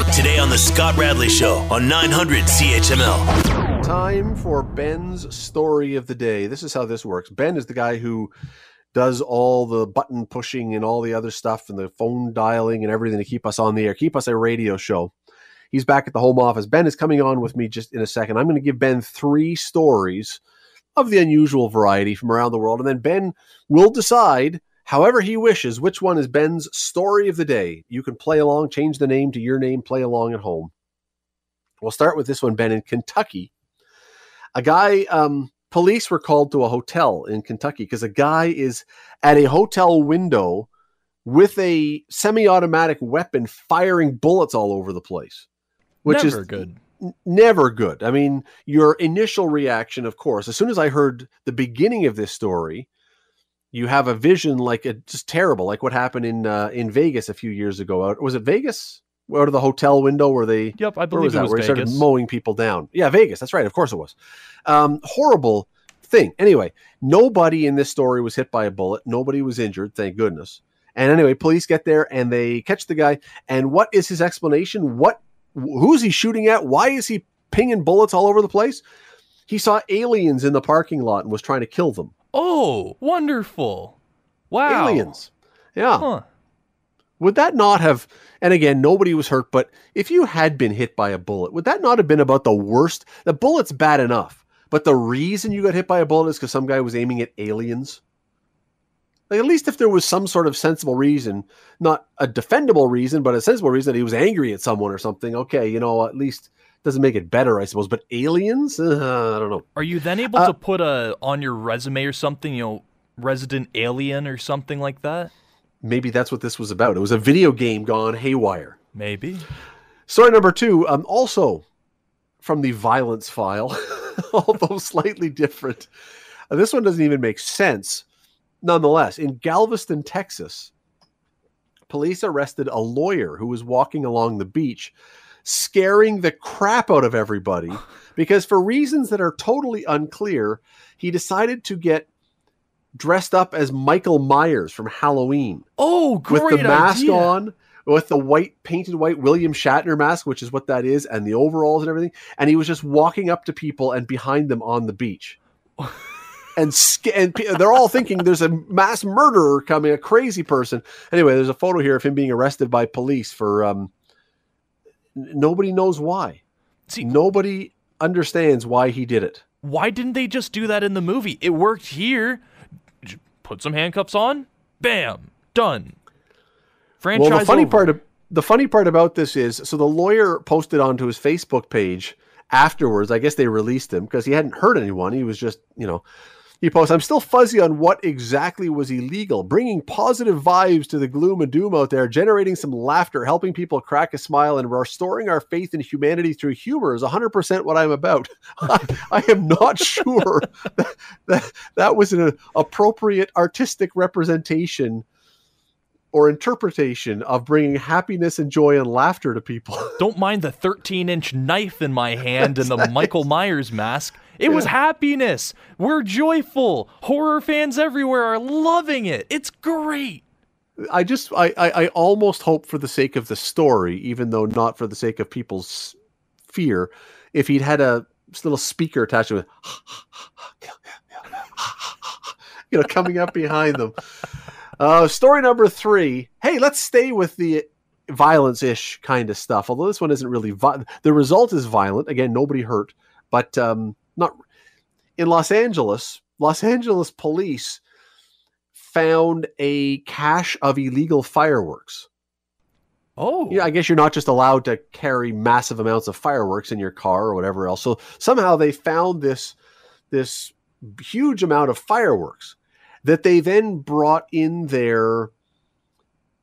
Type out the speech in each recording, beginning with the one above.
Today on The Scott Radley Show on 900 CHML. Time for Ben's story of the day. This is how this works. Ben is the guy who does all the button pushing and all the other stuff and the phone dialing and everything to keep us on the air, keep us a radio show. He's back at the home office. Ben is coming on with me just in a second. I'm going to give Ben three stories of the unusual variety from around the world, and then Ben will decide, however he wishes, which one is Ben's story of the day. You can play along, change the name to your name, play along at home. We'll start with this one, Ben, in Kentucky. A guy, um, police were called to a hotel in Kentucky because a guy is at a hotel window with a semi-automatic weapon firing bullets all over the place which Never is good. never good. I mean, your initial reaction, of course, as soon as I heard the beginning of this story, you have a vision like it just terrible, like what happened in uh, in Vegas a few years ago. Out was it Vegas? Out of the hotel window where they Yep, I believe was it that? was where he started mowing people down. Yeah, Vegas. That's right. Of course it was. Um, horrible thing. Anyway, nobody in this story was hit by a bullet. Nobody was injured. Thank goodness. And anyway, police get there and they catch the guy. And what is his explanation? What? Who is he shooting at? Why is he pinging bullets all over the place? He saw aliens in the parking lot and was trying to kill them. Oh, wonderful. Wow. Aliens. Yeah. Huh. Would that not have, and again, nobody was hurt, but if you had been hit by a bullet, would that not have been about the worst? The bullet's bad enough, but the reason you got hit by a bullet is because some guy was aiming at aliens? Like, at least if there was some sort of sensible reason, not a defendable reason, but a sensible reason that he was angry at someone or something, okay, you know, at least doesn't make it better, I suppose. But aliens? Uh, I don't know. Are you then able Uh, to put a on your resume or something, you know, resident alien or something like that? Maybe that's what this was about. It was a video game gone haywire. Maybe. Story number two, um, also from the violence file, although slightly different. Uh, this one doesn't even make sense. Nonetheless, in Galveston, Texas, police arrested a lawyer who was walking along the beach, scaring the crap out of everybody because, for reasons that are totally unclear, he decided to get dressed up as Michael Myers from Halloween Oh, great with the mask idea. on, with the white painted white William Shatner mask, which is what that is, and the overalls and everything. And he was just walking up to people and behind them on the beach. and, sca- and pe- they're all thinking there's a mass murderer coming, a crazy person. Anyway, there's a photo here of him being arrested by police for um, nobody knows why. See, Nobody understands why he did it. why didn't they just do that in the movie? It worked here. Put some handcuffs on. Bam. Done. Franchise well, the funny over. part of the funny part about this is, so the lawyer posted onto his Facebook page afterwards. I guess they released him because he hadn't hurt anyone. He was just, you know, he posts. I'm still fuzzy on what exactly was illegal. Bringing positive vibes to the gloom and doom out there, generating some laughter, helping people crack a smile, and restoring our faith in humanity through humor is 100% what I'm about. I, I am not sure that, that that was an appropriate artistic representation or interpretation of bringing happiness and joy and laughter to people. Don't mind the 13 inch knife in my hand and the Michael Myers mask. It was happiness. We're joyful. Horror fans everywhere are loving it. It's great. I just, I, I, I almost hope for the sake of the story, even though not for the sake of people's fear, if he'd had a little speaker attached to it, you know, coming up behind them. Uh, story number three. Hey, let's stay with the violence-ish kind of stuff. Although this one isn't really vi- the result is violent. Again, nobody hurt, but um, not in Los Angeles. Los Angeles police found a cache of illegal fireworks. Oh. Yeah, I guess you're not just allowed to carry massive amounts of fireworks in your car or whatever else. So somehow they found this this huge amount of fireworks that they then brought in their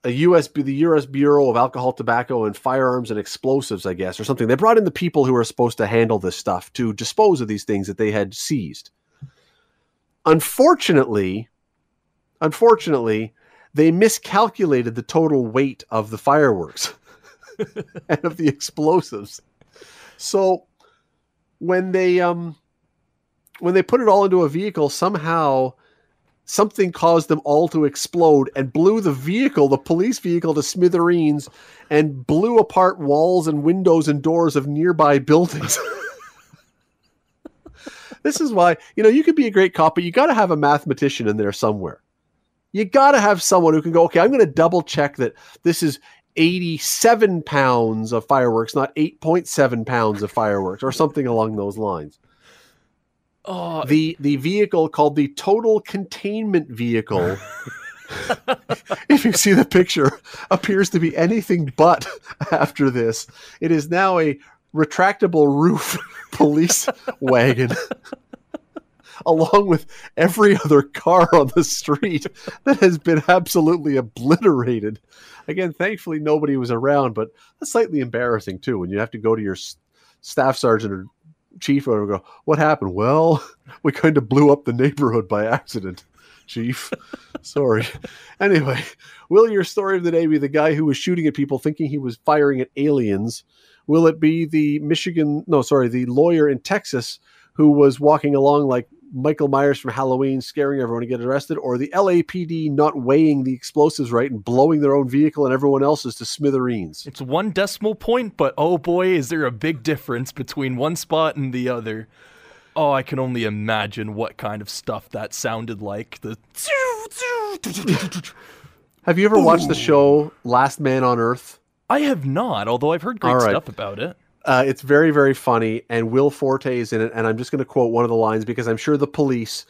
a US the US Bureau of Alcohol, Tobacco and Firearms and Explosives, I guess, or something. They brought in the people who are supposed to handle this stuff to dispose of these things that they had seized. Unfortunately, unfortunately, they miscalculated the total weight of the fireworks and of the explosives. So when they um when they put it all into a vehicle, somehow something caused them all to explode and blew the vehicle, the police vehicle, to smithereens and blew apart walls and windows and doors of nearby buildings. this is why, you know, you could be a great cop, but you got to have a mathematician in there somewhere. You got to have someone who can go, okay, I'm going to double check that this is 87 pounds of fireworks, not 8.7 pounds of fireworks, or something along those lines. Oh, The the vehicle called the total containment vehicle. if you see the picture, appears to be anything but after this. It is now a retractable roof police wagon. Along with every other car on the street that has been absolutely obliterated. Again, thankfully nobody was around, but that's slightly embarrassing too when you have to go to your staff sergeant or chief or go, "What happened?" Well, we kind of blew up the neighborhood by accident, chief. Sorry. Anyway, will your story of the day be the guy who was shooting at people thinking he was firing at aliens? Will it be the Michigan, no, sorry, the lawyer in Texas who was walking along like Michael Myers from Halloween, scaring everyone to get arrested, or the LAPD not weighing the explosives right and blowing their own vehicle and everyone else's to smithereens? it's one decimal point, but oh boy, is there a big difference between one spot and the other. Oh, I can only imagine what kind of stuff that sounded like. The Have you ever watched the show Last Man on Earth? I have not, although I've heard great right. stuff about it. Uh, it's very, very funny, and Will Forte is in it. And I'm just going to quote one of the lines because I'm sure the police,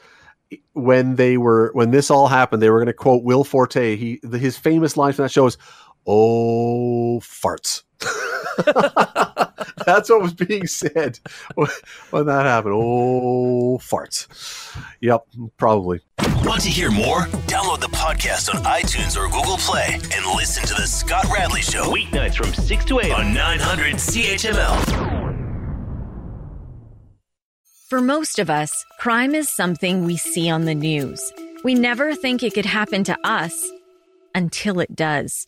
when they were when this all happened, they were going to quote Will Forte. He the, his famous line from that show is, "Oh farts." That's what was being said when when that happened. Oh farts. Yep, probably. Want to hear more? Download the podcast on iTunes or Google Play and listen to The Scott Radley Show. Weeknights from 6 to 8 on 900 CHML. For most of us, crime is something we see on the news. We never think it could happen to us until it does.